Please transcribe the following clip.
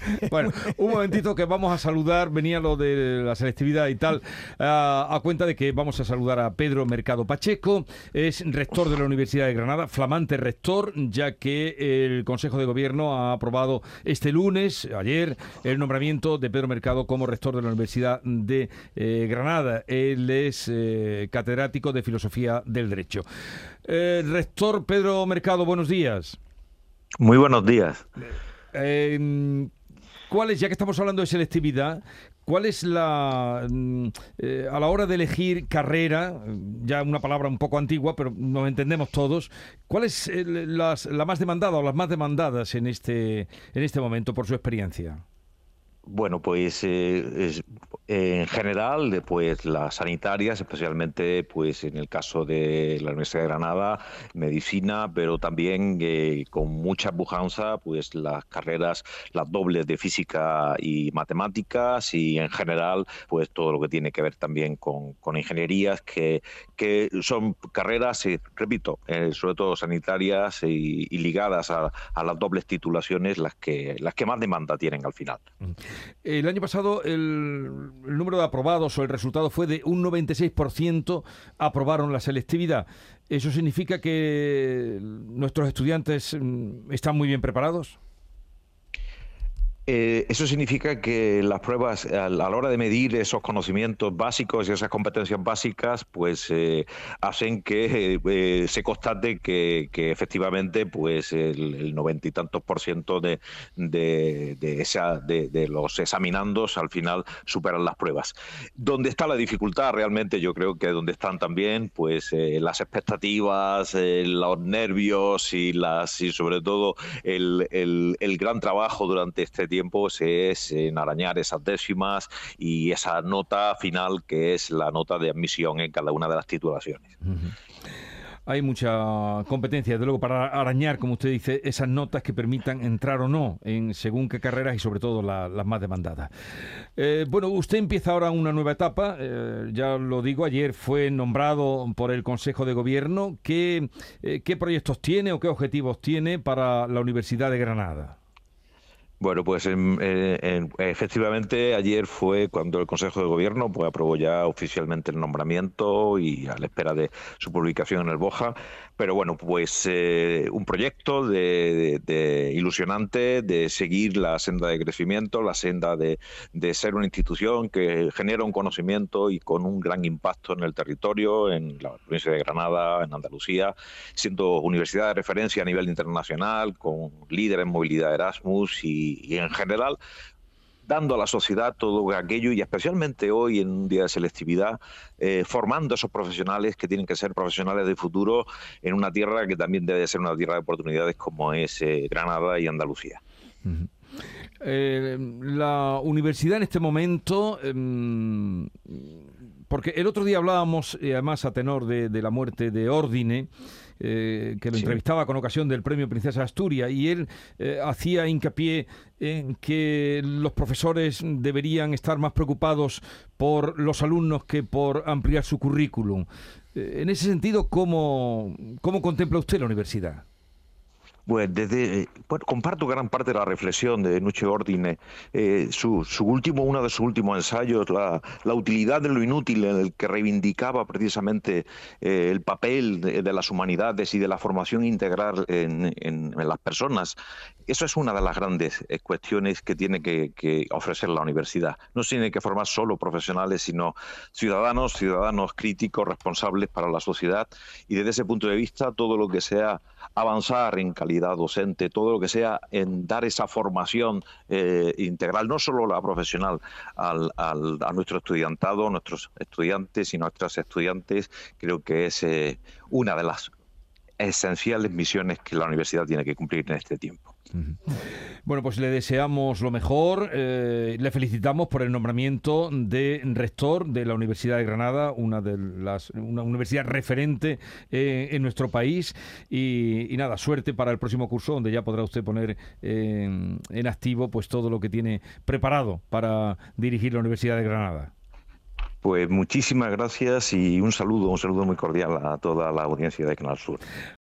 Bueno, un momentito que vamos a saludar, venía lo de la selectividad y tal, a, a cuenta de que vamos a saludar a Pedro Mercado Pacheco, es rector de la Universidad de Granada, flamante rector, ya que el Consejo de Gobierno ha aprobado este lunes, ayer, el nombramiento de Pedro Mercado como rector de la Universidad de eh, Granada. Él es eh, catedrático de Filosofía del Derecho. Eh, rector Pedro Mercado, buenos días. Muy buenos días. Eh, ¿Cuál es, ya que estamos hablando de selectividad, cuál es la, mm, eh, a la hora de elegir carrera, ya una palabra un poco antigua, pero nos entendemos todos, cuál es eh, las- la más demandada o las más demandadas en este, en este momento por su experiencia? Bueno, pues eh, en general, pues las sanitarias, especialmente pues en el caso de la Universidad de Granada, medicina, pero también eh, con mucha pujanza, pues las carreras, las dobles de física y matemáticas y en general, pues todo lo que tiene que ver también con, con ingenierías, que, que son carreras, eh, repito, eh, sobre todo sanitarias y, y ligadas a, a las dobles titulaciones, las que, las que más demanda tienen al final. El año pasado el, número de aprobados o el resultado fue de un 96% aprobaron la selectividad. ¿Eso significa que nuestros estudiantes mm, están muy bien preparados? Eh, eso significa que las pruebas, a la hora de medir esos conocimientos básicos y esas competencias básicas, pues eh, hacen que eh, se constate que, efectivamente, pues el, noventa y tantos por ciento de, de, de esa, de, los examinandos al final superan las pruebas. ¿Dónde está la dificultad? Realmente yo creo que donde están también, pues eh, las expectativas, eh, los nervios y las y sobre todo el, el- el gran trabajo durante este tiempo se es en arañar esas décimas y esa nota final que es la nota de admisión en cada una de las titulaciones. Hay mucha competencia, desde luego, para arañar, como usted dice, esas notas que permitan entrar o no en según qué carreras y sobre todo la- las más demandadas. Eh, bueno, usted empieza ahora una nueva etapa, eh, ya lo digo, ayer fue nombrado por el Consejo de Gobierno. ¿Qué, eh, qué proyectos tiene o qué objetivos tiene para la Universidad de Granada? Bueno, pues eh, en- efectivamente ayer fue cuando el Consejo de Gobierno pues, aprobó ya oficialmente el nombramiento y a la espera de su publicación en el Boja. Pero bueno, pues eh, un proyecto de, ilusionante de seguir la senda de crecimiento, la senda de, ser una institución que genera un conocimiento y con un gran impacto en el territorio, en la provincia de Granada, en Andalucía, siendo universidad de referencia a nivel internacional, con líder en movilidad Erasmus y, y en general dando a la sociedad todo aquello y especialmente hoy en un día de selectividad, eh, formando a esos profesionales que tienen que ser profesionales de futuro en una tierra que también debe ser una tierra de oportunidades como es eh, Granada y Andalucía. Eh, la universidad en este momento, em, porque el otro día hablábamos, eh, además a tenor de, de la muerte de Ordine, eh, que lo Sí. entrevistaba con ocasión del premio Princesa de Asturias, y él hacía hincapié en que los profesores deberían estar más preocupados por los alumnos que por ampliar su currículum. En ese sentido, ¿cómo, cómo contempla usted la universidad? Pues desde, eh, bueno, comparto gran parte de la reflexión de Nuche Ordine. Eh, su, su último, uno de sus últimos ensayos, la, la utilidad de lo inútil, en el que reivindicaba precisamente eh, el papel de, de las humanidades y de la formación integral en, en- en las personas. Eso es una de las grandes eh, cuestiones que tiene que, que ofrecer la universidad. No se tiene que formar solo profesionales, sino ciudadanos, ciudadanos críticos, responsables para la sociedad. Y desde ese punto de vista, todo lo que sea avanzar en calidad docente, todo lo que sea en dar esa formación eh, integral, no solo la profesional, al, al- a nuestro estudiantado, nuestros estudiantes y nuestras estudiantes, creo que es eh, una de las esenciales misiones que la universidad tiene que cumplir en este tiempo. Bueno, pues le deseamos lo mejor, eh, le felicitamos por el nombramiento de rector de la Universidad de Granada, una de las una universidad referente eh, en nuestro país y, nada, suerte para el próximo curso donde ya podrá usted poner en, en activo pues todo lo que tiene preparado para dirigir la Universidad de Granada. Pues muchísimas gracias y un saludo, un saludo muy cordial a toda la audiencia de Canal Sur.